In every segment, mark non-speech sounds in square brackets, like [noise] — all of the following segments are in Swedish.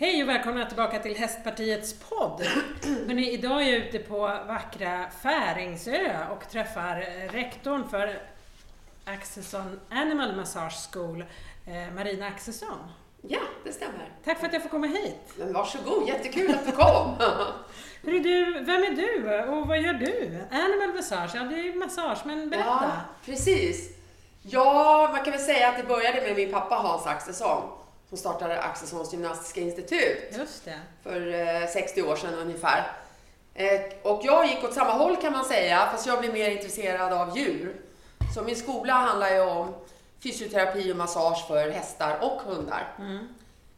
Hej och välkomna tillbaka till Hästpartiets podd. Hörrni, idag är jag ute på vackra Färingsö och träffar rektorn för Axelsson Animal Massage School, eh, Marina Axelsson. Ja, det stämmer. Tack för att jag får komma hit. Men varsågod, jättekul att du kom. [laughs] Hur är du, vem är du och vad gör du? Animal Massage, ja det är ju massage, men berätta. Ja, precis. Ja, man kan väl säga att det började med min pappa Hans Axelsson som startade Axelssons gymnastiska institut Just det. för eh, 60 år sedan ungefär. Eh, Och jag gick åt samma håll kan man säga, fast jag blev mer intresserad av djur. Så min skola handlar ju om fysioterapi och massage för hästar och hundar.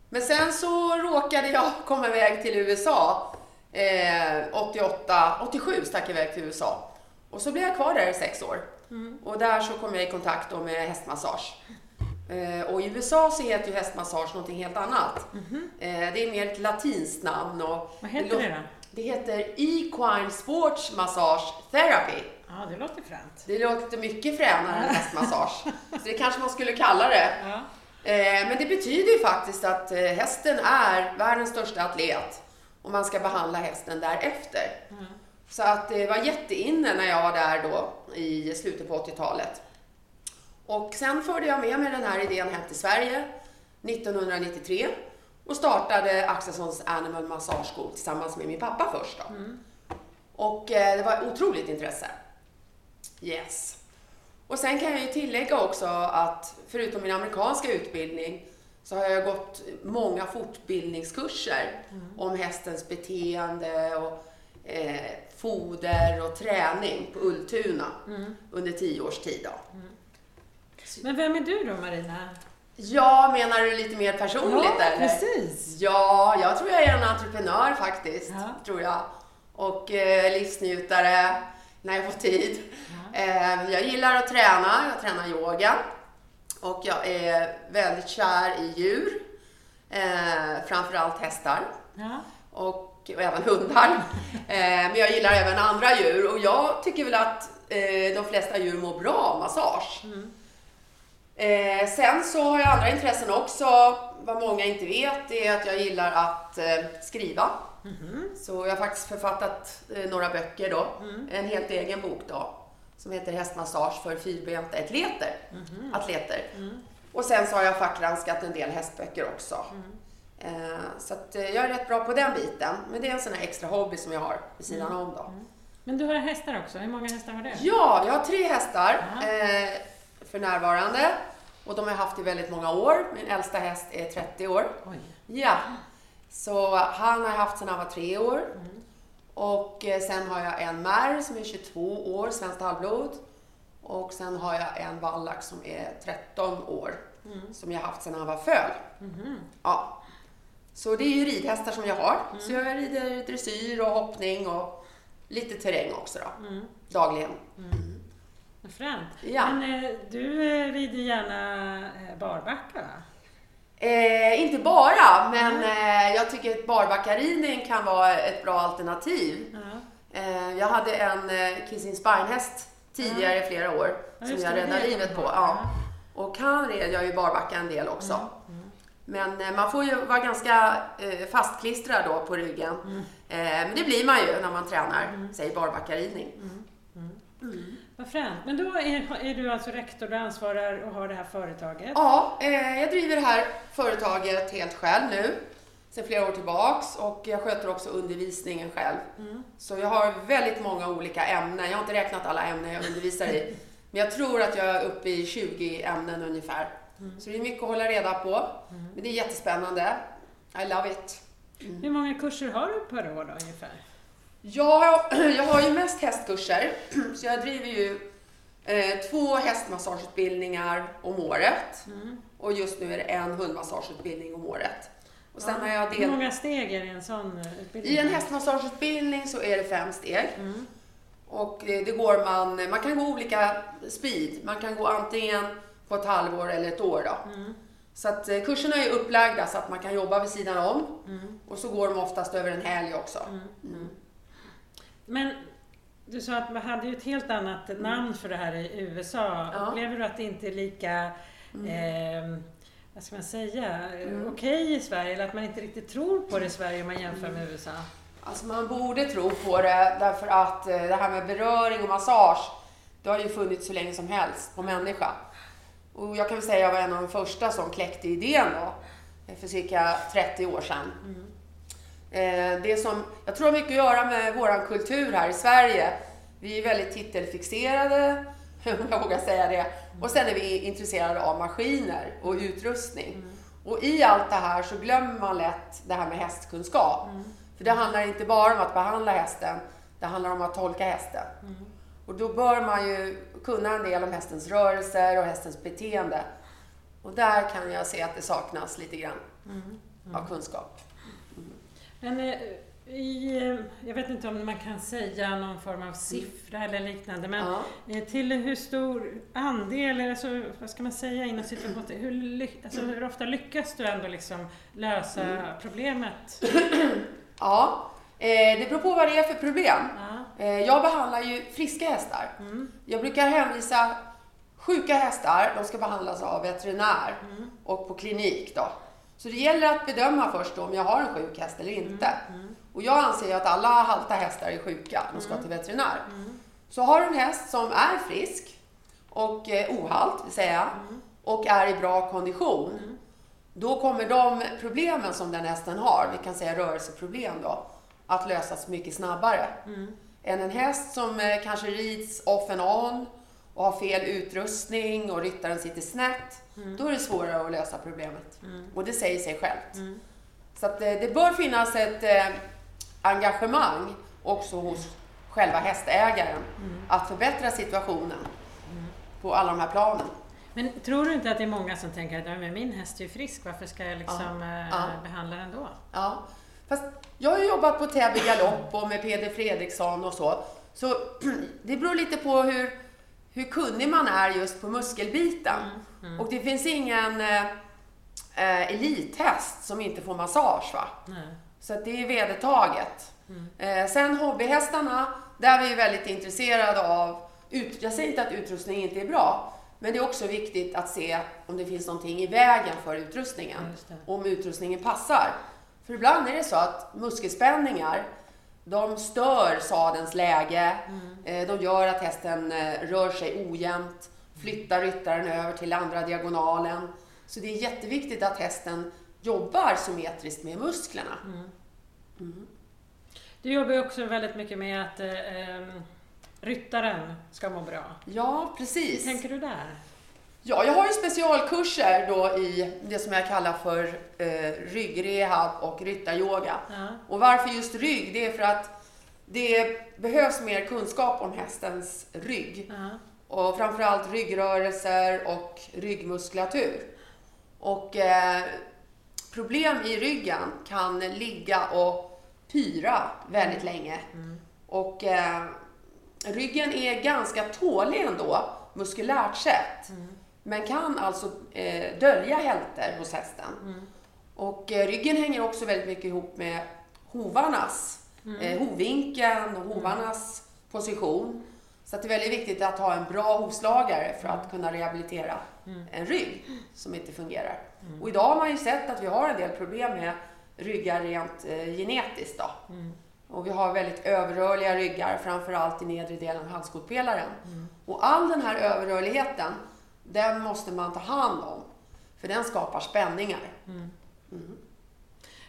Men sen så råkade jag [laughs] komma iväg till USA. Eh, 88, 87 stack jag iväg till USA. Och så blev jag kvar där i sex år. Och där så kom jag i kontakt med hästmassage. Eh, och i USA så heter ju hästmassage någonting helt annat. Eh, det är mer ett latinskt namn. Och Vad heter lå- det då? Det heter Equine Sports Massage Therapy. Ja, det låter fränt. Det låter mycket fränare än hästmassage. [laughs] Så det kanske man skulle kalla det. Ja. Eh, Men det betyder ju faktiskt att hästen är världens största atlet och man ska behandla hästen därefter. Så att det var jätteinne när jag var där då i slutet på 80-talet. Och sen förde jag med mig den här idén hem till Sverige 1993 och startade Axelssons Animal Massage School tillsammans med min pappa först då. Och eh, det var otroligt intresse. Yes. Och sen kan jag ju tillägga också att förutom min amerikanska utbildning så har jag gått många fortbildningskurser om hästens beteende och eh, foder och träning på Ultuna under tio års tid. Då. Men vem är du då Marina? Ja, menar du lite mer personligt ja, eller? precis. Ja, jag tror jag är en entreprenör faktiskt. Ja. Tror jag. Och eh, livsnjutare när jag får tid. Eh, jag gillar att träna. Jag tränar yoga. Och jag är väldigt kär i djur. Eh, framförallt hästar. Ja. Och, och även hundar. [laughs] Eh, men jag gillar även andra djur. Och jag tycker väl att eh, de flesta djur mår bra av massage. Eh, sen så har jag andra intressen också. Vad många inte vet är att jag gillar att eh, skriva. Så jag har faktiskt författat eh, några böcker då. En helt egen bok då. Som heter Hästmassage för fyrbenta atleter. atleter. Och sen så har jag fackgranskat en del hästböcker också. Eh, så att eh, jag är rätt bra på den biten. Men det är en sån här extra hobby som jag har vid sidan om då. Men du har hästar också, hur många hästar har du? Ja, jag har tre hästar eh, för närvarande. Och de har jag haft i väldigt många år. Min äldsta häst är 30 år. Oj. Ja. Så han har jag haft sedan han var tre år. Och eh, sen har jag en märr som är 22 år, svenskt halvblod. Och sen har jag en vallack som är 13 år. Som jag haft sedan han var föl. Ja. Så det är ju ridhästar som jag har. Så jag rider dressyr och hoppning och lite terräng också då. Dagligen. Fränt. Ja. Men eh, du eh, rider gärna eh, barbacka va? Eh, inte bara, men eh, jag tycker att barbackaridning kan vara ett bra alternativ. Ja. Eh, jag hade en eh, Kissing Spine-häst tidigare i flera år Ja, som jag räddade livet på. Ja. Och han red jag ju barbacka en del också. Mm, Men eh, man får ju vara ganska fastklistrad då på ryggen. Mm. Men det blir man ju när man tränar, säg barbackaridning. Vad fränt. Men då är, är du alltså rektor, du ansvarar och har det här företaget? Ja, eh, jag driver det här företaget helt själv nu sedan flera år tillbaks och jag sköter också undervisningen själv. Så jag har väldigt många olika ämnen. Jag har inte räknat alla ämnen jag undervisar i. Men jag tror att jag är uppe i 20 ämnen ungefär. Så det är mycket att hålla reda på. Men det är jättespännande. I love it. Hur många kurser har du per år då ungefär? Jag har, [clears throat] jag har ju mest hästkurser, [clears throat] så jag driver ju eh, två hästmassageutbildningar om året. Och just nu är det en hundmassageutbildning om året. Och sen har jag Hur del... många steg är det i en sån eh, utbildning? I en hästmassageutbildning så är det fem steg. Och eh, det går man, man kan gå olika speed. Man kan gå antingen på ett halvår eller ett år då. Så att eh, kurserna är upplagda så att man kan jobba vid sidan om. Och så går de oftast över en helg också. Men du sa att man hade ju ett helt annat namn för det här i USA. Ja. Upplever du att det inte är lika eh, vad ska man säga, mm. okej okay i Sverige eller att man inte riktigt tror på det i Sverige om man jämför med USA? Alltså man borde tro på det därför att eh, det här med beröring och massage, det har ju funnits så länge som helst på människa. Och jag kan väl säga att jag var en av de första som kläckte idén då, för cirka 30 år sedan. Mm. Det som jag tror har mycket att göra med vår kultur här i Sverige. Vi är väldigt titelfixerade, [laughs] om jag vågar säga det. Och sen är vi intresserade av maskiner och utrustning. Mm. Och i allt det här så glömmer man lätt det här med hästkunskap. Mm. För det handlar inte bara om att behandla hästen, det handlar om att tolka hästen. Mm. Och då bör man ju kunna en del om hästens rörelser och hästens beteende. Och där kan jag se att det saknas lite grann mm. av kunskap. Men eh, i, eh, jag vet inte om man kan säga någon form av siffra eller liknande, men ja. Eh, till hur stor andel, alltså, vad ska man säga inom situationen, hur, alltså, hur ofta lyckas du ändå liksom lösa mm. problemet? [clears throat] ja, det beror på vad det är för problem. Ja. jag behandlar ju friska hästar. Mm. Jag brukar hänvisa sjuka hästar, de ska behandlas av veterinär mm. och på klinik då. Så det gäller att bedöma först om jag har en sjuk häst eller inte. Mm. Mm. Och jag anser ju att alla halta hästar är sjuka, de ska mm. till veterinär. Mm. Så har du en häst som är frisk och eh, ohalt, vill säga, mm. och är i bra kondition, mm. då kommer de problemen som den hästen har, vi kan säga rörelseproblem då, att lösas mycket snabbare. Än en häst som eh, kanske rids off and on och har fel utrustning och ryttaren sitter snett, mm. då är det svårare att lösa problemet. Mm. Och det säger sig självt. Mm. Så att det, eh, det bör finnas ett eh, engagemang också hos själva hästägaren mm. att förbättra situationen mm. på alla de här planen. Men tror du inte att det är många som tänker att men min häst är ju frisk, varför ska jag liksom ja. Eh, ja. behandla den då? Ja, fast jag har ju jobbat på Täby galopp och med Peder Fredriksson och så. Så [clears throat] det beror lite på hur, hur kunnig man är just på muskelbiten. Mm. Mm. Och det finns ingen eh, eh, elithäst som inte får massage. Va? Nej. Så det är vedertaget. Mm. Eh, sen hobbyhästarna, där är vi väldigt intresserade av, ut, jag säger inte att utrustning inte är bra, men det är också viktigt att se om det finns någonting i vägen för utrustningen. Om utrustningen passar. För ibland är det så att muskelspänningar, de stör sadens läge, mm. Eh, de gör att hästen eh, rör sig ojämnt, flyttar ryttaren över till andra diagonalen. Så det är jätteviktigt att hästen jobbar symmetriskt med musklerna. Mm. Mm. Du jobbar ju också väldigt mycket med att eh, ryttaren ska må bra. Ja, precis. Hur tänker du där? Ja, jag har ju specialkurser då i det som jag kallar för eh, ryggrehab och ryttaryoga. Ja. Och varför just rygg? Det är för att det behövs mer kunskap om hästens rygg. Ja. Och framförallt ryggrörelser och ryggmuskulatur. Och eh, problem i ryggen kan ligga och pyra väldigt länge. Mm. Och eh, ryggen är ganska tålig ändå, muskulärt sett. Mm. Men kan alltså eh, dölja hälter hos hästen. Mm. Och eh, ryggen hänger också väldigt mycket ihop med hovarnas, mm. eh, hovvinkeln och hovarnas position. Så det är väldigt viktigt att ha en bra hovslagare för att kunna rehabilitera mm. en rygg som inte fungerar. Mm. Och idag har man ju sett att vi har en del problem med ryggar rent eh, genetiskt. Då. Mm. Och vi har väldigt överrörliga ryggar, framförallt i nedre delen av halskotpelaren. Mm. Och all den här överrörligheten, den måste man ta hand om. För den skapar spänningar. Mm. Mm.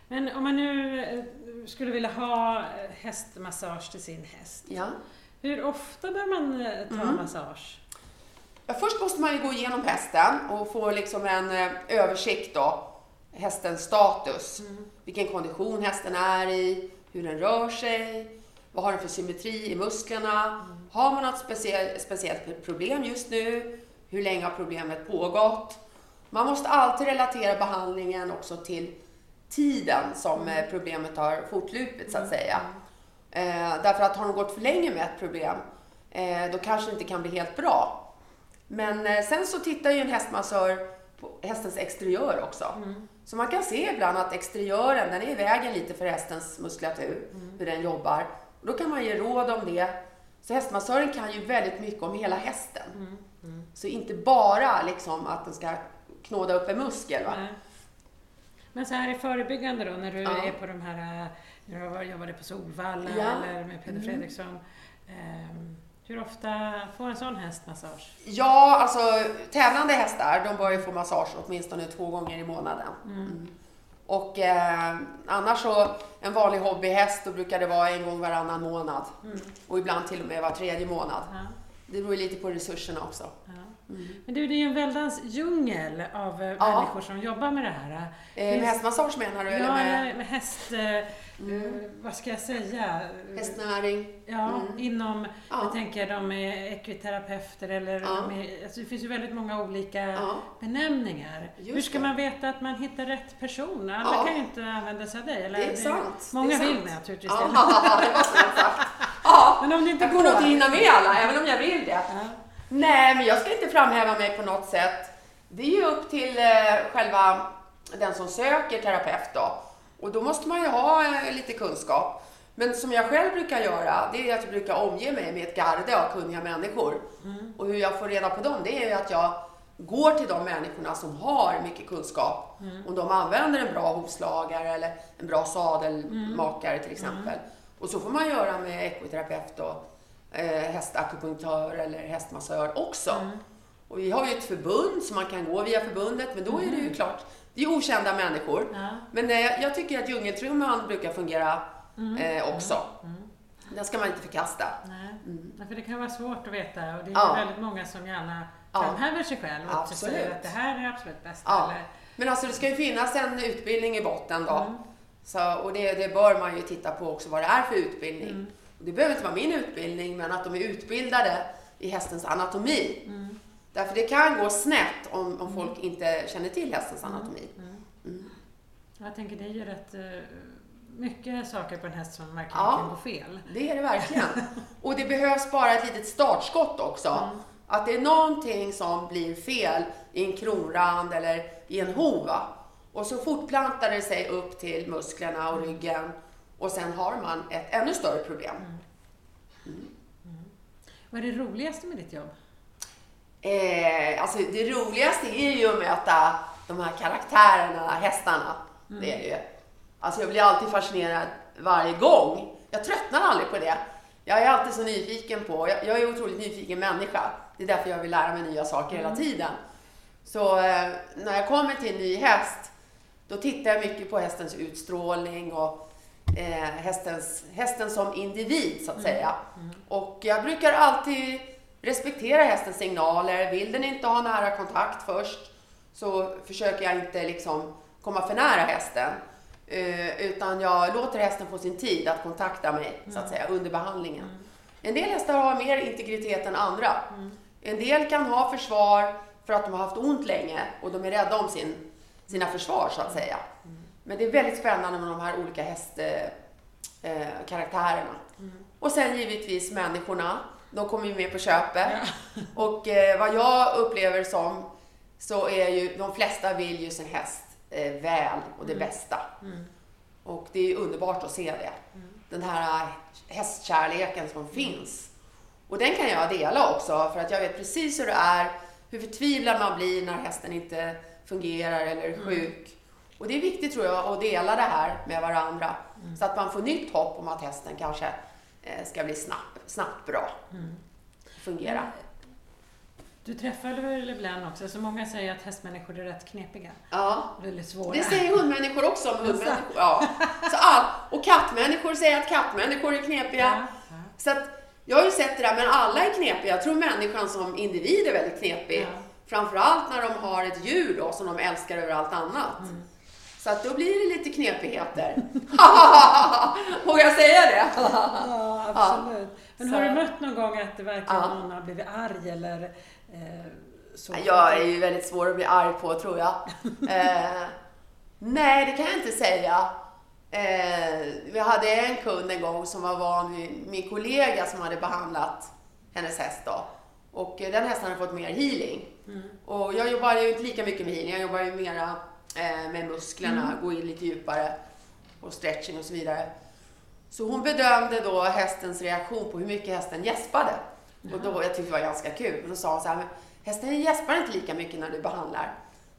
Men om man nu eh, skulle vilja ha hästmassage till sin häst. Ja. Hur ofta bör man eh, ta mm. massage? Ja, först måste man ju gå igenom hästen och få liksom en eh, översikt då. Hästens status. Mm. Vilken kondition hästen är i, hur den rör sig, vad har den för symmetri i musklerna. Mm. Har man något speciell, speciellt problem just nu? Hur länge har problemet pågått? Man måste alltid relatera behandlingen också till tiden som eh, problemet har fortlupit så att mm. säga. Eh, därför att har de gått för länge med ett problem, eh, då kanske det inte kan bli helt bra. Men eh, sen så tittar ju en hästmassör på hästens exteriör också. Mm. Så man kan se ibland att exteriören, den är i vägen lite för hästens muskulatur, mm. hur den jobbar. Och då kan man ge råd om det. Så hästmassören kan ju väldigt mycket om hela hästen. Mm. Mm. Så inte bara liksom att den ska knåda upp en muskel. Va? Nej. Men så här i förebyggande då, när du Ja. är på de här, när du jobbade på Solvalla Ja. eller med Peder Mm. Fredriksson. ehm, hur ofta får en sån häst massage? Ja, alltså tävlande hästar, de bör ju få massage åtminstone två gånger i månaden. Mm. Och eh, annars så, en vanlig hobbyhäst, då brukar det vara en gång varannan månad. Mm. Och ibland till och med var tredje månad. Ja. Det beror ju lite på resurserna också. Ja. Mm. Men du, det är ju en väldans djungel av eh, människor som jobbar med det här. Eh, med hästmassage menar du? Ja, eller med med häst... eh, Mm. eh, vad ska jag säga? hästnäring? Ja, Mm. inom, Ja. jag tänker de är ekviterapeuter eller Ja. de är, alltså det finns ju väldigt många olika Ja. benämningar. Just Hur ska det. man veta att man hittar rätt person? Alla Ja. kan ju inte använda sig av dig. Eller? Det är sant. Många det är vill sant. [laughs] det naturligtvis. Ja, det var snällt sagt. Ja, Men om det inte jag kommer nog inte går. hinna med alla, även om jag vill det. Nej, men jag ska inte framhäva mig på något sätt. Det är ju upp till eh, själva den som söker terapeut då. Och då måste man ju ha eh, lite kunskap. Men som jag själv brukar göra, det är att jag brukar omge mig med ett garde av kunniga människor. Och hur jag får reda på dem, det är ju att jag går till de människorna som har mycket kunskap. Om de använder en bra hovslagare eller en bra sadelmakare till exempel. Och så får man göra med ekoterapeut och hästakupunktör eller hästmassör också. Och vi har ju ett förbund så man kan gå via förbundet, men då är det ju klart, det är okända människor. Ja. Men eh, jag tycker att djungeltrumman brukar fungera eh, också. Den ska man inte förkasta. Nej. Ja, för det kan vara svårt att veta och det är Mm. Ja. väldigt många som gärna Ja. framhäver sig själv och Absolut. säger att det här är absolut bäst. Ja. Eller, Men alltså det ska ju finnas en utbildning i botten då. Mm. Så, och det, det bör man ju titta på också vad det är för utbildning. Mm. Det behöver inte vara min utbildning, men att de är utbildade i hästens anatomi. Mm. Därför det kan gå snett om, om folk inte känner till hästens Mm. anatomi. jag tänker det är ju rätt eh, mycket saker på en häst som verkligen Ja. kan gå fel. Det är det verkligen. [laughs] Och det behövs bara ett litet startskott också. Mm. Att det är någonting som blir fel i en kronrand eller i en hova. Och så fortplantar det sig upp till musklerna och ryggen. Och sen har man ett ännu större problem. Vad är det roligaste med ditt jobb? Eh, alltså det roligaste är ju att möta de här karaktärerna, hästarna. Det är det ju. Alltså jag blir alltid fascinerad varje gång. Jag tröttnar aldrig på det. Jag är alltid så nyfiken på, jag, jag är en otroligt nyfiken människa. Det är därför jag vill lära mig nya saker hela tiden. Så eh, när jag kommer till en ny häst, då tittar jag mycket på hästens utstrålning och hästens, hästen som individ så att säga. Och jag brukar alltid respektera hästens signaler. Vill den inte ha nära kontakt först så försöker jag inte liksom komma för nära hästen. Eh, utan jag låter hästen få sin tid att kontakta mig så att säga under behandlingen. En del hästar har mer integritet än andra. En del kan ha försvar för att de har haft ont länge och de är rädda om sin, sina försvar så att säga. Men det är väldigt spännande med de här olika hästkaraktärerna. Eh, karaktärerna. Och sen givetvis människorna. De kommer ju med på köpet. [laughs] Och eh, vad jag upplever som så är ju de flesta vill ju sin häst eh, väl och det bästa. Och det är underbart att se det. Den här hästkärleken som finns. Och den kan jag dela också för att jag vet precis hur det är, hur förtvivlad man blir när hästen inte fungerar eller är sjuk. Och det är viktigt tror jag att dela det här med varandra så att man får nytt hopp om att hästen kanske eh, ska bli snabbt, snabbt bra. Fungera. Du träffar väl ibland också, så många säger att hästmänniskor är rätt knepiga. Ja. Väldigt svåra. Det säger hundmänniskor också om hundmänniskor. Ja. Så all, och kattmänniskor säger att kattmänniskor är knepiga. Ja. Så att, jag har ju sett det där, men alla är knepiga. Jag tror människan som individ är väldigt knepig. Ja. Framförallt när de har ett djur då, som de älskar över allt annat. Mm. Så att då blir det lite knepigheter. [laughs] Vågar jag säga det? Ja, absolut. Men Så- har du mött någon gång att det verkligen Ja. någon har blivit arg eller eh, så? Jag är ju väldigt svår att bli arg på, tror jag. [laughs] Eh, nej, det kan jag inte säga. Eh, vi hade en kund en gång som var van vid min kollega som hade behandlat hennes häst då. Och eh, den hästen hade fått mer healing. Och jag jobbar ju inte lika mycket med healing, jag jobbar ju mera med musklerna, gå in lite djupare och stretching och så vidare. Så hon bedömde då hästens reaktion på hur mycket hästen gäspade. Och då, jag tyckte det var ganska kul. Och då sa hon så här, hästen gäspar inte lika mycket när du behandlar.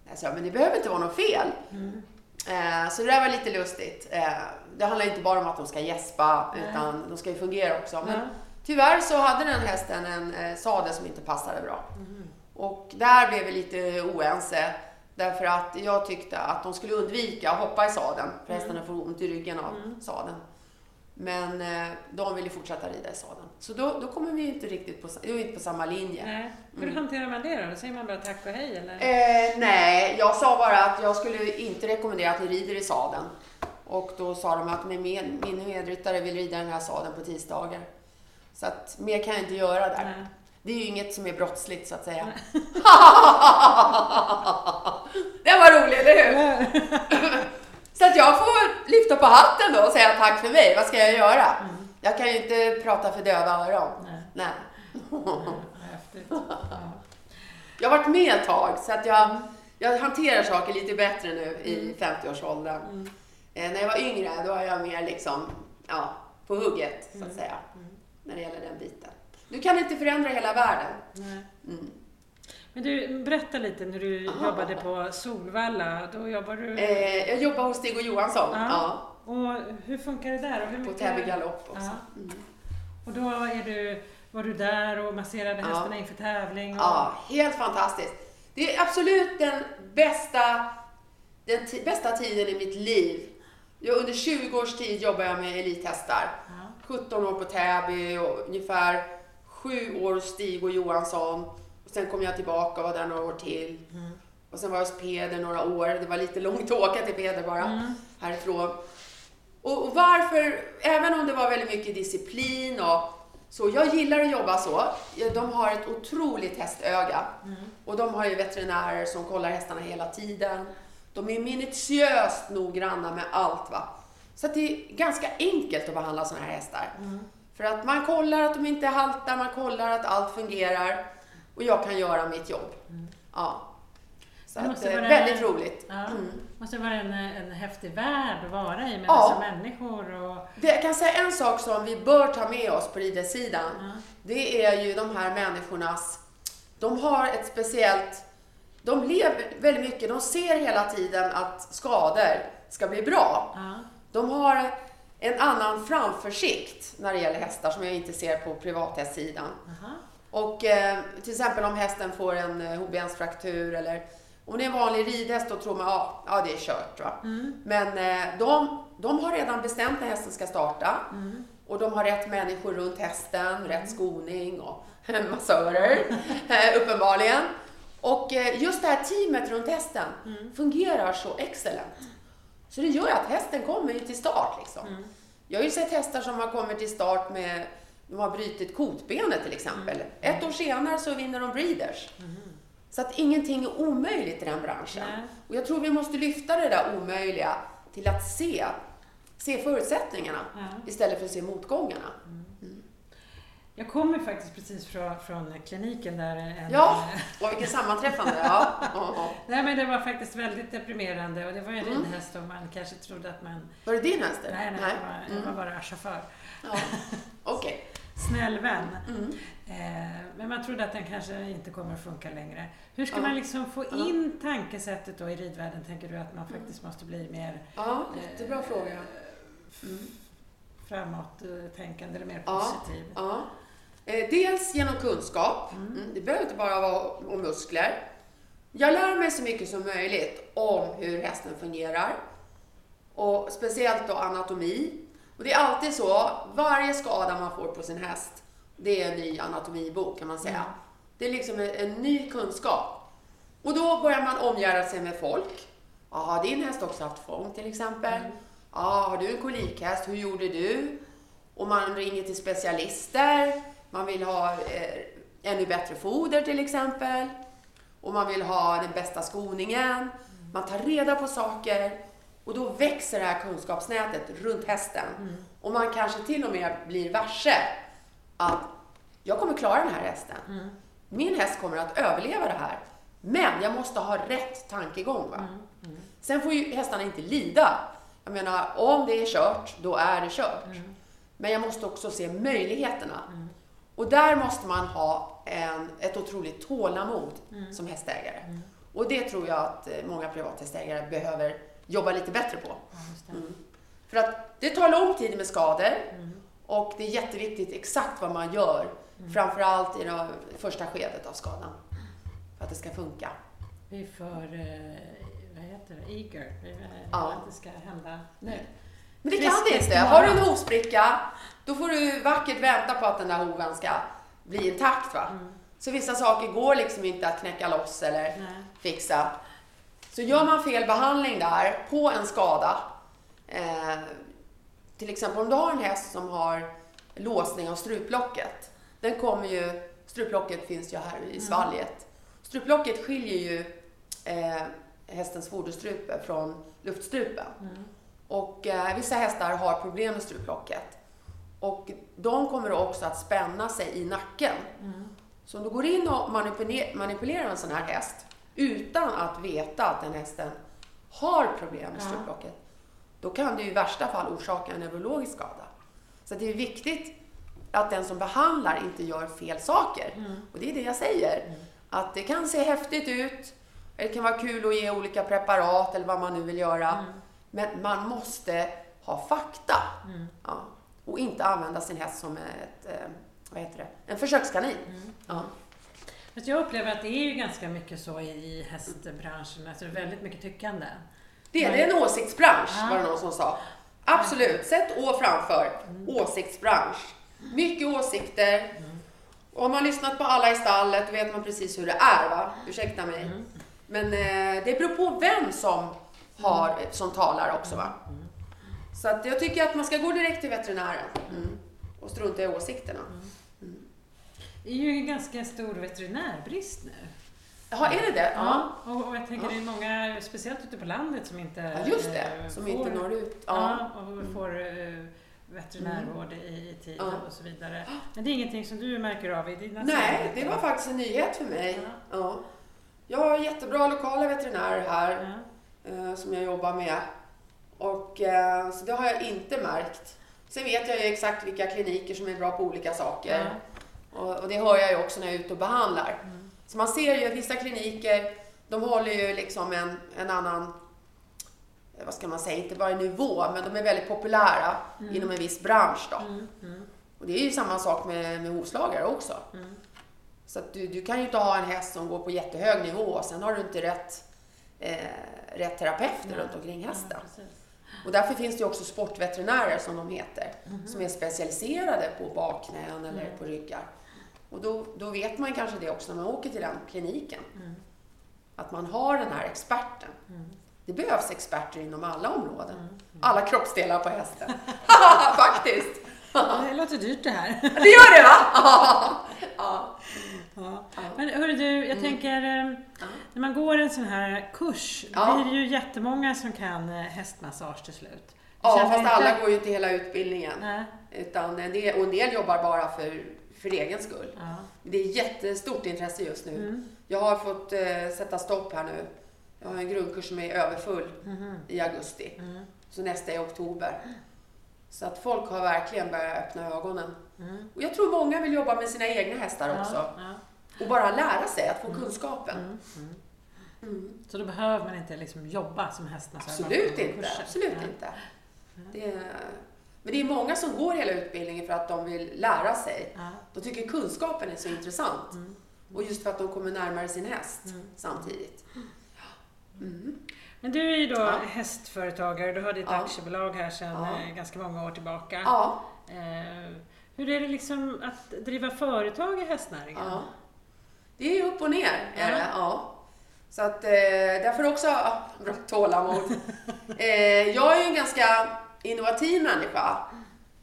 Jag sa, men det behöver inte vara något fel. Mm. Eh, så det där var lite lustigt. Eh, det handlar inte bara om att de ska gäspa, utan de ska ju fungera också. Men tyvärr så hade den hästen en eh, sadel som inte passade bra. Mm. Och där blev vi lite oense. Därför att jag tyckte att de skulle undvika att hoppa i sadeln. För Mm. hästarna får ont i ryggen av sadeln. Men eh, de ville fortsätta rida i sadeln. Så då, då kommer vi inte riktigt på, inte på samma linje. Nej. Hur hanterar man det då? Säger man bara tack och hej eller? Eh, nej, jag sa bara att jag skulle inte rekommendera att ni rider i sadeln. Och då sa de att min, min medryttare vill rida den här sadeln på tisdagar. Så att mer kan jag inte göra där. Nej. Det är ju inget som är brottsligt så att säga. [laughs] Den var rolig, eller hur? [laughs] Så att jag får lyfta på hatten då och säga tack för mig. Vad ska jag göra? Jag kan ju inte prata för döva öron. Nej. Nej. Ja. Jag har varit med ett tag så att jag, jag hanterar saker lite bättre nu i 50-årsåldern. Mm. Eh, när jag var yngre då var jag mer liksom, ja, på hugget så att Mm. säga. När det gäller den biten. Du kan inte förändra hela världen. Nej. Mm. Men du, berätta lite när du Aha. jobbade på Solvalla. Då jobbar du... Eh, jag jobbar hos Stig och Johansson. Ja. Ja. Och hur funkar det där? Och hur på Täby galopp också. Ja. Mm. Och då är du, var du där och masserade Ja. hästarna inför tävling? Och... Ja, helt fantastiskt. Det är absolut den bästa, den bästa tiden i mitt liv. Jag, under 20 års tid jobbar jag med elithästar. Ja. 17 år på Täby och ungefär 7 år hos Stig och Johansson. Och sen kom jag tillbaka och var där några år till. Mm. Och sen var jag hos Peder några år. Det var lite långt att åka till Peder bara, Mm. härifrån. Och, och varför, även om det var väldigt mycket disciplin och så, jag gillar att jobba så. De har ett otroligt hästöga. Mm. Och de har ju veterinärer som kollar hästarna hela tiden. De är minutiöst noggranna med allt. va. Så det är ganska enkelt att behandla sådana här hästar. Mm. För att man kollar att de inte haltar, man kollar att allt fungerar. Och jag kan göra mitt jobb. Ja. Så Mm. Det att, måste eh, vara- väldigt roligt. Ja. Mm. måste vara en, en häftig värld att vara i med Ja. dessa människor. Och, Det, jag kan säga en sak som vi bör ta med oss på ridesidan. ja. Det är ju de här människornas, de har ett speciellt, de lever väldigt mycket, de ser hela tiden att skador ska bli bra. Ja. De har en annan framförsikt när det gäller hästar som jag inte ser på privathästsidan. Aha. Och eh, till exempel om hästen får en eh, hovbensfraktur eller om det är en vanlig ridhäst då tror man ja, ja det är kört. Va? Mm. Men eh, de, de har redan bestämt när hästen ska starta Mm. och de har rätt människor runt hästen, rätt skoning och [laughs] massörer [laughs] eh, uppenbarligen. Och eh, just det här teamet runt hästen Mm. fungerar så excellent. Så det gör att hästen kommer ju till start liksom. Mm. Jag har ju sett hästar som har kommit till start med, de har brutit kotbenet till exempel. Ett år senare så vinner de breeders. Mm. Så att ingenting är omöjligt i den branschen. Nej. Och jag tror vi måste lyfta det där omöjliga till att se, se förutsättningarna istället för att se motgångarna. Jag kommer faktiskt precis från, från kliniken där en, Ja, och vilket sammanträffande. [laughs] Ja. Ja, ja. Nej men det var faktiskt väldigt deprimerande och det var ju en Mm. ridhäst och man kanske trodde att man... Var det din häst? eller? Nej, nej, jag var, jag Mm. var bara chaufför. Ja. Okej. [laughs] Snäll vän. Mm. Eh, men man trodde att den kanske inte kommer att funka längre. Hur ska Ja. man liksom få Ja. in tankesättet då i ridvärlden, tänker du, att man faktiskt måste bli mer Ja, jättebra fråga. Mm. framåttänkande eller mer positiv? Ja. Eh, dels genom kunskap. Mm. Mm. Det behöver inte bara vara om muskler. Jag lär mig så mycket som möjligt om hur hästen fungerar. Och speciellt då anatomi. Och det är alltid så, varje skada man får på sin häst, det är en ny anatomibok kan man säga. Mm. Det är liksom en, en ny kunskap. Och då börjar man omgärda sig med folk. Ja, har din häst också haft fång till exempel? Mm. Ja, har du en kolikhäst? Hur gjorde du? Och man ringer till specialister. Man vill ha eh, ännu bättre foder till exempel. Och man vill ha den bästa skoningen. Man tar reda på saker och då växer det här kunskapsnätet runt hästen. Mm. Och man kanske till och med blir varse att jag kommer klara den här hästen. Mm. Min häst kommer att överleva det här. Men jag måste ha rätt tankegång. Va? Mm. Mm. Sen får ju hästarna inte lida. Jag menar, om det är kört, då är det kört. Mm. Men jag måste också se möjligheterna. Och där måste man ha en, ett otroligt tålamod Mm. som hästägare. Mm. Och det tror jag att eh, många privathästägare behöver jobba lite bättre på. Ja. Mm. För att det tar lång tid med skador Mm. och det är jätteviktigt exakt vad man gör. Mm. Framförallt i det första skedet av skadan. För att det ska funka. Vi får, eh, vad heter det, eager. Vi vill Ja. att det ska hända nu. Men det kan det inte. Har du en hovspricka, då får du vackert vänta på att den där hoven ska bli intakt. Va? Mm. Så vissa saker går liksom inte att knäcka loss eller Nej. fixa. Så gör man fel behandling där på en skada, eh, till exempel om du har en häst som har låsning av struplocket. Den kommer ju, struplocket finns ju här i svalget. Struplocket skiljer ju eh, hästens foderstrupe från luftstrupen. Mm. Och eh, vissa hästar har problem med struplocket. Och de kommer också att spänna sig i nacken. Mm. Så om du går in och manipuler- manipulerar en sån här häst utan att veta att den hästen har problem med struplocket, då kan det i värsta fall orsaka en neurologisk skada. Så det är viktigt att den som behandlar inte gör fel saker. Mm. Och det är det jag säger. Att det kan se häftigt ut, det kan vara kul att ge olika preparat eller vad man nu vill göra. Mm. Men man måste ha fakta. Mm. Ja. Och inte använda sin häst som ett, eh, vad heter det, en försökskanin. Mm. Ja. Jag upplever att det är ju ganska mycket så i, hästbranschen, alltså det är väldigt mycket tyckande. Det, är- en åsiktsbransch, Ja. var det någon som sa. Absolut, sätt å framför. Åsiktsbransch. Mycket åsikter. Och har man lyssnat på alla i stallet vet man precis hur det är. Va? Ursäkta mig. Mm. Men eh, det beror på vem som, har, som talar också. Va? Så att jag tycker att man ska gå direkt till veterinären. Mm. Och strunta i åsikterna. Det är ju en ganska stor veterinärbrist nu. Jaha, är det det? Ja, och, och jag tänker Ja. det är många, speciellt ute på landet, som inte Ja, just eh, det. Som får, inte når ut. Ja, Ja. och får eh, veterinärvård i, i tid Ja. och så vidare. Men det är ingenting som du märker av i dina Nej, det var faktiskt en nyhet för mig. Ja. Ja. Jag har jättebra lokala veterinärer här. Eh, som jag jobbar med. Och, eh, så det har jag inte märkt. Sen vet jag ju exakt vilka kliniker som är bra på olika saker. Och, och det hör jag ju också när jag är ute och behandlar. Mm. Så man ser ju att vissa kliniker, de håller ju liksom en, en annan, eh, vad ska man säga, inte bara nivå, men de är väldigt populära Mm. inom en viss bransch då. Mm, mm, Och det är ju samma sak med, med hovslagare också. mm. Så att du, du kan ju inte ha en häst som går på jättehög nivå och sen har du inte rätt, eh, rätt terapeuter Nej. runt omkring hästen. Ja. Och därför finns det också sportveterinärer som de heter, Mhm. som är specialiserade på bakknän eller Mm. på ryggar. Och då, då vet man kanske det också när man åker till den kliniken, Mm, att man har den här experten. mm, Det behövs experter inom alla områden. mm. Alla kroppsdelar på hästen. [laughs] [laughs] Faktiskt! Det låter dyrt det här. Det gör det va? [laughs] ja. Ja. Men hörru du, jag Mm. tänker, eh, Ja. när man går en sån här kurs, Ja. blir det ju jättemånga som kan eh, hästmassage till slut. ja, fast inte- alla går ju inte hela utbildningen. Nej. Utan en del, och en del jobbar bara för, för egen skull. Ja. Det är jättestort intresse just nu. Mm. Jag har fått eh, sätta stopp här nu. Jag har en grundkurs som är överfull Mhm. i augusti. Mm. Så nästa är oktober. Så att folk har verkligen börjat öppna ögonen. Mm. Och jag tror många vill jobba med sina egna hästar också. Ja, ja. Och bara lära sig att få kunskapen. Mm. Mm. Mm. Så då behöver man inte liksom jobba som hästmassör? Absolut inte. Absolut Nej. inte. Det är, men det är många som går hela utbildningen för att de vill lära sig. Ja. De tycker kunskapen är så intressant. Mm. Och just för att de kommer närmare sin häst Mm. samtidigt. Mm. Men du är ju då Ja. hästföretagare, du har ditt Ja. aktiebolag här sedan Ja. eh, ganska många år tillbaka. Ja, Eh, hur är det liksom att driva företag i hästnäringen? Det är upp och ner. Är det, ja. Så att eh, därför också ja, bra tålamod. [laughs] eh, jag är ju en ganska innovativ människa,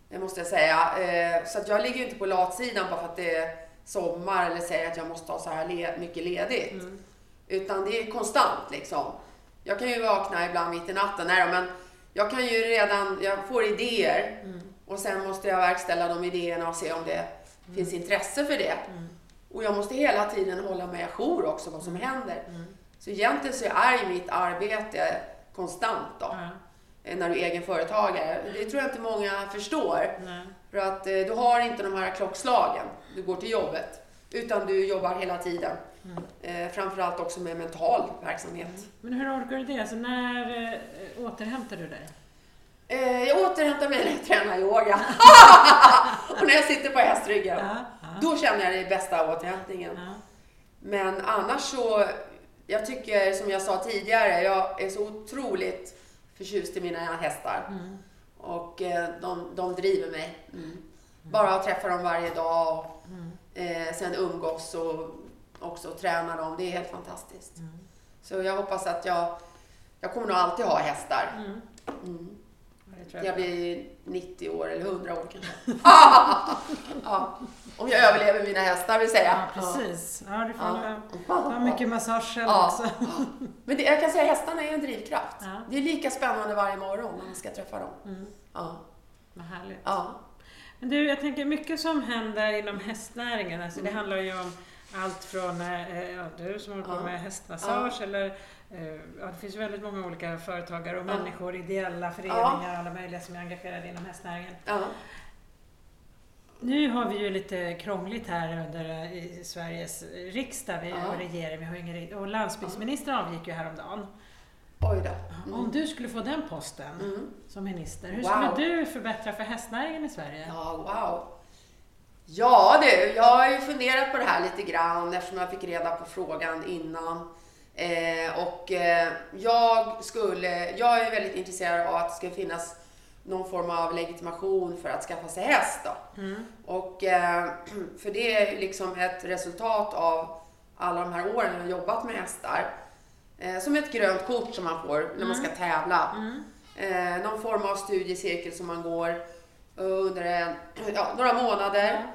det måste jag säga. Eh, så att jag ligger ju inte på latsidan bara för att det är sommar eller säger att jag måste ha så här le- mycket ledigt. Mm. Utan det är konstant liksom. Jag kan ju vakna ibland mitt i natten, nej men jag kan ju redan, jag får idéer Mm. och sen måste jag verkställa de idéerna och se om det finns intresse för det. Mm. Och jag måste hela tiden hålla mig ajour också vad som händer. Mm. Så egentligen så är ju mitt arbete konstant då, eh, när du är egen företagare. Det tror jag inte många förstår. Nej. För att eh, du har inte de här klockslagen, du går till jobbet. Utan du jobbar hela tiden. Eh, framförallt också med mental verksamhet. Men hur orkar du det? Alltså när eh, återhämtar du dig? Eh, jag återhämtar mig när jag tränar yoga. [laughs] [laughs] och när jag sitter på hästryggen. Ja. Då känner jag det bästa återhämtningen. Ja. Men annars så, jag tycker som jag sa tidigare, jag är så otroligt förtjust i mina hästar. Mm. Och eh, de, de driver mig. Bara att träffa dem varje dag och Mm. eh, sen umgås och också träna dem, det är helt fantastiskt. Mm. Så jag hoppas att jag, jag kommer nog alltid ha hästar. Mm. Tror Jag jag. blir 90 år eller 100 år kanske. [laughs] ja. Om jag överlever mina hästar vill säga. Ja, precis. Ja, du får Ja. ha mycket massage själv Ja. också. Men det, jag kan säga att hästarna är en drivkraft. Ja. Det är lika spännande varje morgon när man ska träffa dem. Mm. Ja. Vad härligt. Ja. Men du, jag tänker mycket som händer inom hästnäringen, alltså Mm. det handlar ju om allt från eh, du som håller på med hästmassage eller ja, det finns väldigt många olika företagare och Ja. människor, ideella föreningar, alla möjliga som är engagerade inom hästnäringen. Ja. Nu har vi ju lite krångligt här under eh, i Sveriges riksdag vi, Ja. och regering. Vi har ingen, och landsbygdsministern avgick ju häromdagen. Oj då. Om Mm. du skulle få den posten Mm. som minister, hur Wow. skulle du förbättra för hästnäringen i Sverige? Ja, wow. Ja du, jag har ju funderat på det här lite grann eftersom jag fick reda på frågan innan. Eh, och eh, jag skulle, jag är väldigt intresserad av att det ska finnas någon form av legitimation för att skaffa sig häst då. Mm. Och eh, [clears throat] för det är liksom ett resultat av alla de här åren jag har jobbat med hästar. Eh, som ett grönt kort som man får när man ska tävla. Mm. Eh, någon form av studiecirkel som man går under en, [clears throat] ja, några månader.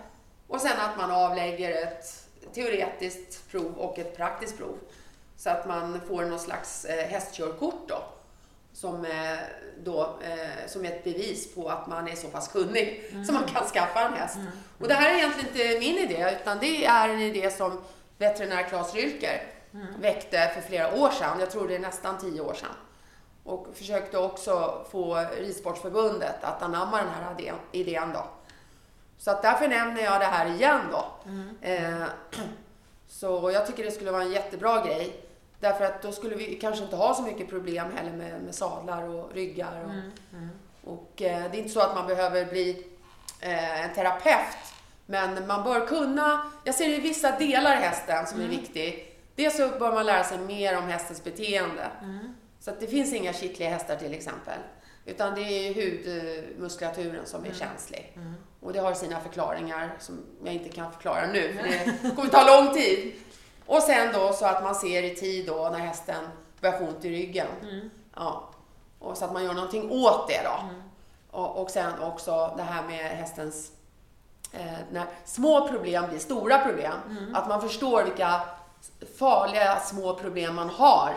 Och sen att man avlägger ett teoretiskt prov och ett praktiskt prov. Så att man får någon slags eh, hästkörkort då. Som, eh, då, eh, som är ett bevis på att man är så pass kunnig så man kan skaffa en häst. Och det här är egentligen inte min idé utan det är en idé som veterinär Claes Rylker väckte för flera år sedan. Jag tror det är nästan tio år sedan. Och försökte också få Ridsportförbundet att anamma den här idén- då. Så att därför nämner jag det här igen då. Eh, [clears throat] så jag tycker det skulle vara en jättebra grej. Därför att då skulle vi kanske inte ha så mycket problem heller med, med sadlar och ryggar. Och, Mm. Mm. och eh, det är inte så att man behöver bli eh, en terapeut. Men man bör kunna, jag ser det i vissa delar i hästen som är viktig. Dels så bör man lära sig mer om hästens beteende. Mm. Så att det finns inga kittliga hästar till exempel. Utan det är hudmuskulaturen som är känslig. Mm. Och det har sina förklaringar som jag inte kan förklara nu, för det kommer ta lång tid. [laughs] Och sen då så att man ser i tid då när hästen börjar få ont i ryggen. Mm. Ja. Och så att man gör någonting åt det då. Och, och sen också det här med hästens eh, när små problem blir stora problem. Att man förstår vilka farliga små problem man har.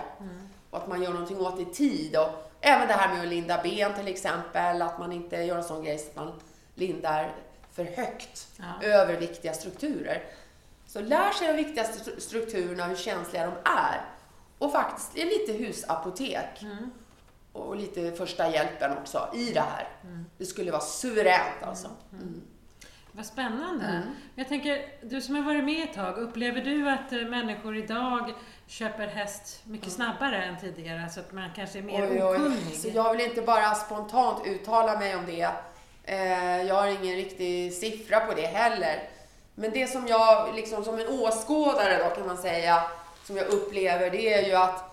Och att man gör någonting åt det i tid. Och även det här med att linda ben till exempel. Att man inte gör en sån grej så att man lindar för högt Ja. över viktiga strukturer. Så lär sig de viktigaste stru- strukturerna, hur känsliga de är. Och faktiskt är lite husapotek. Mm. Och lite första hjälpen också i det här. Det skulle vara suveränt alltså. Mm. Vad spännande. Mm. Jag tänker, du som har varit med ett tag, upplever du att eh, människor idag köper häst mycket snabbare än tidigare? Så att man kanske är mer Mm. Oj, oj. okunnig? Så jag vill inte bara spontant uttala mig om det. Eh, jag har ingen riktig siffra på det heller. Men det som jag, liksom som en åskådare då kan man säga, som jag upplever, det är ju att,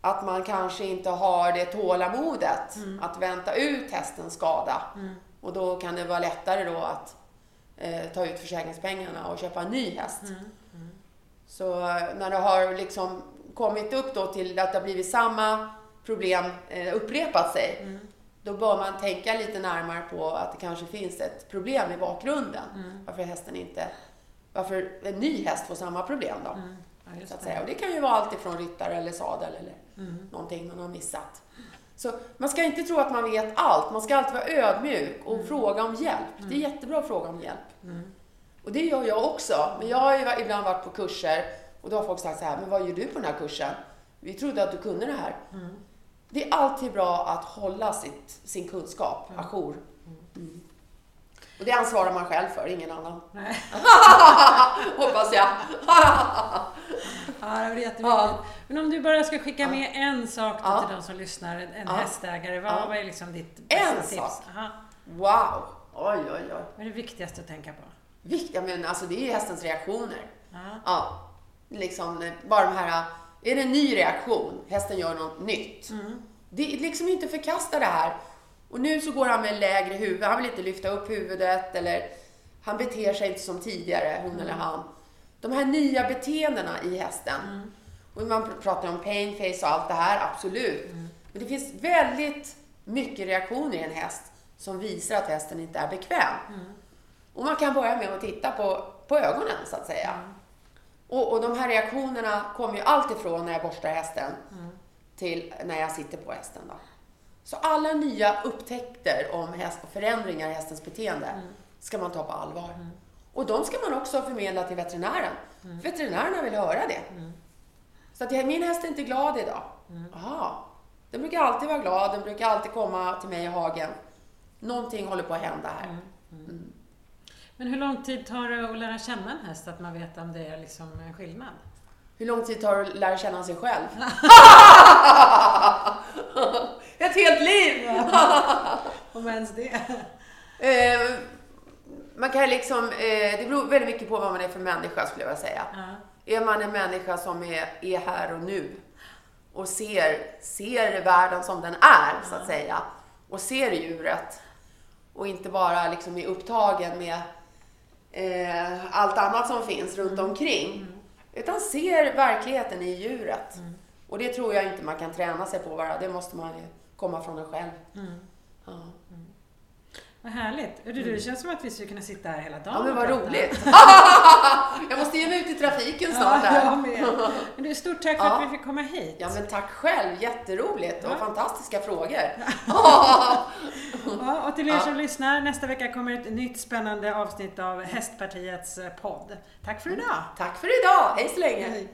att man kanske inte har det tålamodet att vänta ut hästens skada. Mm. Och då kan det vara lättare då att eh, ta ut försäkringspengarna och köpa en ny häst. Mm. Så eh, när det har liksom kommit upp då till att det har blivit samma problem eh, upprepat sig, Mm. Då bör man tänka lite närmare på att det kanske finns ett problem i bakgrunden. Mm. Varför hästen inte, varför en ny häst får samma problem då. Mm. Ja, Så att säga. Och det kan ju vara allt ifrån ryttare eller sadel eller Mm. någonting man har missat. Så man ska inte tro att man vet allt. Man ska alltid vara ödmjuk och fråga om hjälp. Det är jättebra att fråga om hjälp. Mm. Och det gör jag också. Men jag har ju ibland varit på kurser och då har folk sagt så här, men vad gör du på den här kursen? Vi trodde att du kunde det här. Mm. Det är alltid bra att hålla sitt, sin kunskap ajour. Och det ansvarar man själv för, ingen annan. Nej. [laughs] Hoppas jag. [laughs] Ja, det blir jätteviktigt. Ja. Men om du bara ska skicka med en sak Ja. till de som lyssnar, en en Ja. hästägare, vad, Ja. vad är liksom ditt En bästa tips? sak? Aha. Wow! Oj, oj, oj. Vad är det viktigaste att tänka på? Viktiga, men alltså det är ju hästens reaktioner. Ja. Ja, liksom bara de här, är det en ny reaktion, hästen gör något nytt. Mm. Det är liksom inte förkasta det här. Och nu så går han med lägre huvud, han vill inte lyfta upp huvudet eller han beter sig inte som tidigare, hon eller han. De här nya beteendena i hästen. Och man pr- pratar om pain face och allt det här, absolut. Men det finns väldigt mycket reaktioner i en häst som visar att hästen inte är bekväm. Och man kan börja med att titta på, på ögonen så att säga. Och, och de här reaktionerna kommer ju allt ifrån när jag borstar hästen till när jag sitter på hästen. Då. Så alla nya upptäckter om häst och förändringar i hästens beteende ska man ta på allvar. Och de ska man också förmedla till veterinären. Veterinärerna vill höra det. Så att min häst är inte glad idag. Aha. Den brukar alltid vara glad, den brukar alltid komma till mig i hagen. Någonting håller på att hända här. Men hur lång tid tar det att lära känna en häst, att man vet om det är liksom en skillnad? Hur lång tid tar det att lära känna sig själv? [laughs] [laughs] Ett helt liv! Om ens det. Eh, man kan liksom, eh, det beror väldigt mycket på vad man är för människa skulle jag vilja säga. Ja. Är man en människa som är, är här och nu och ser, ser världen som den är, så att säga, och ser djuret och inte bara liksom är upptagen med eh, allt annat som finns runt omkring, utan ser verkligheten i djuret. Och det tror jag inte man kan träna sig på bara, det måste man komma från en själv. Ja. Vad härligt. Du, Det känns som att vi skulle kunna sitta här hela dagen Ja men vad prata. roligt! [laughs] jag måste ge mig ut i trafiken snart här. med. Men du, stort tack för Ja. att vi fick komma hit. Ja men tack själv, jätteroligt och Ja. fantastiska frågor. Ja, [laughs] och till er som lyssnar, nästa vecka kommer ett nytt spännande avsnitt av Hästpartiets podd. Tack för idag! Tack för idag, hej så länge! Hej.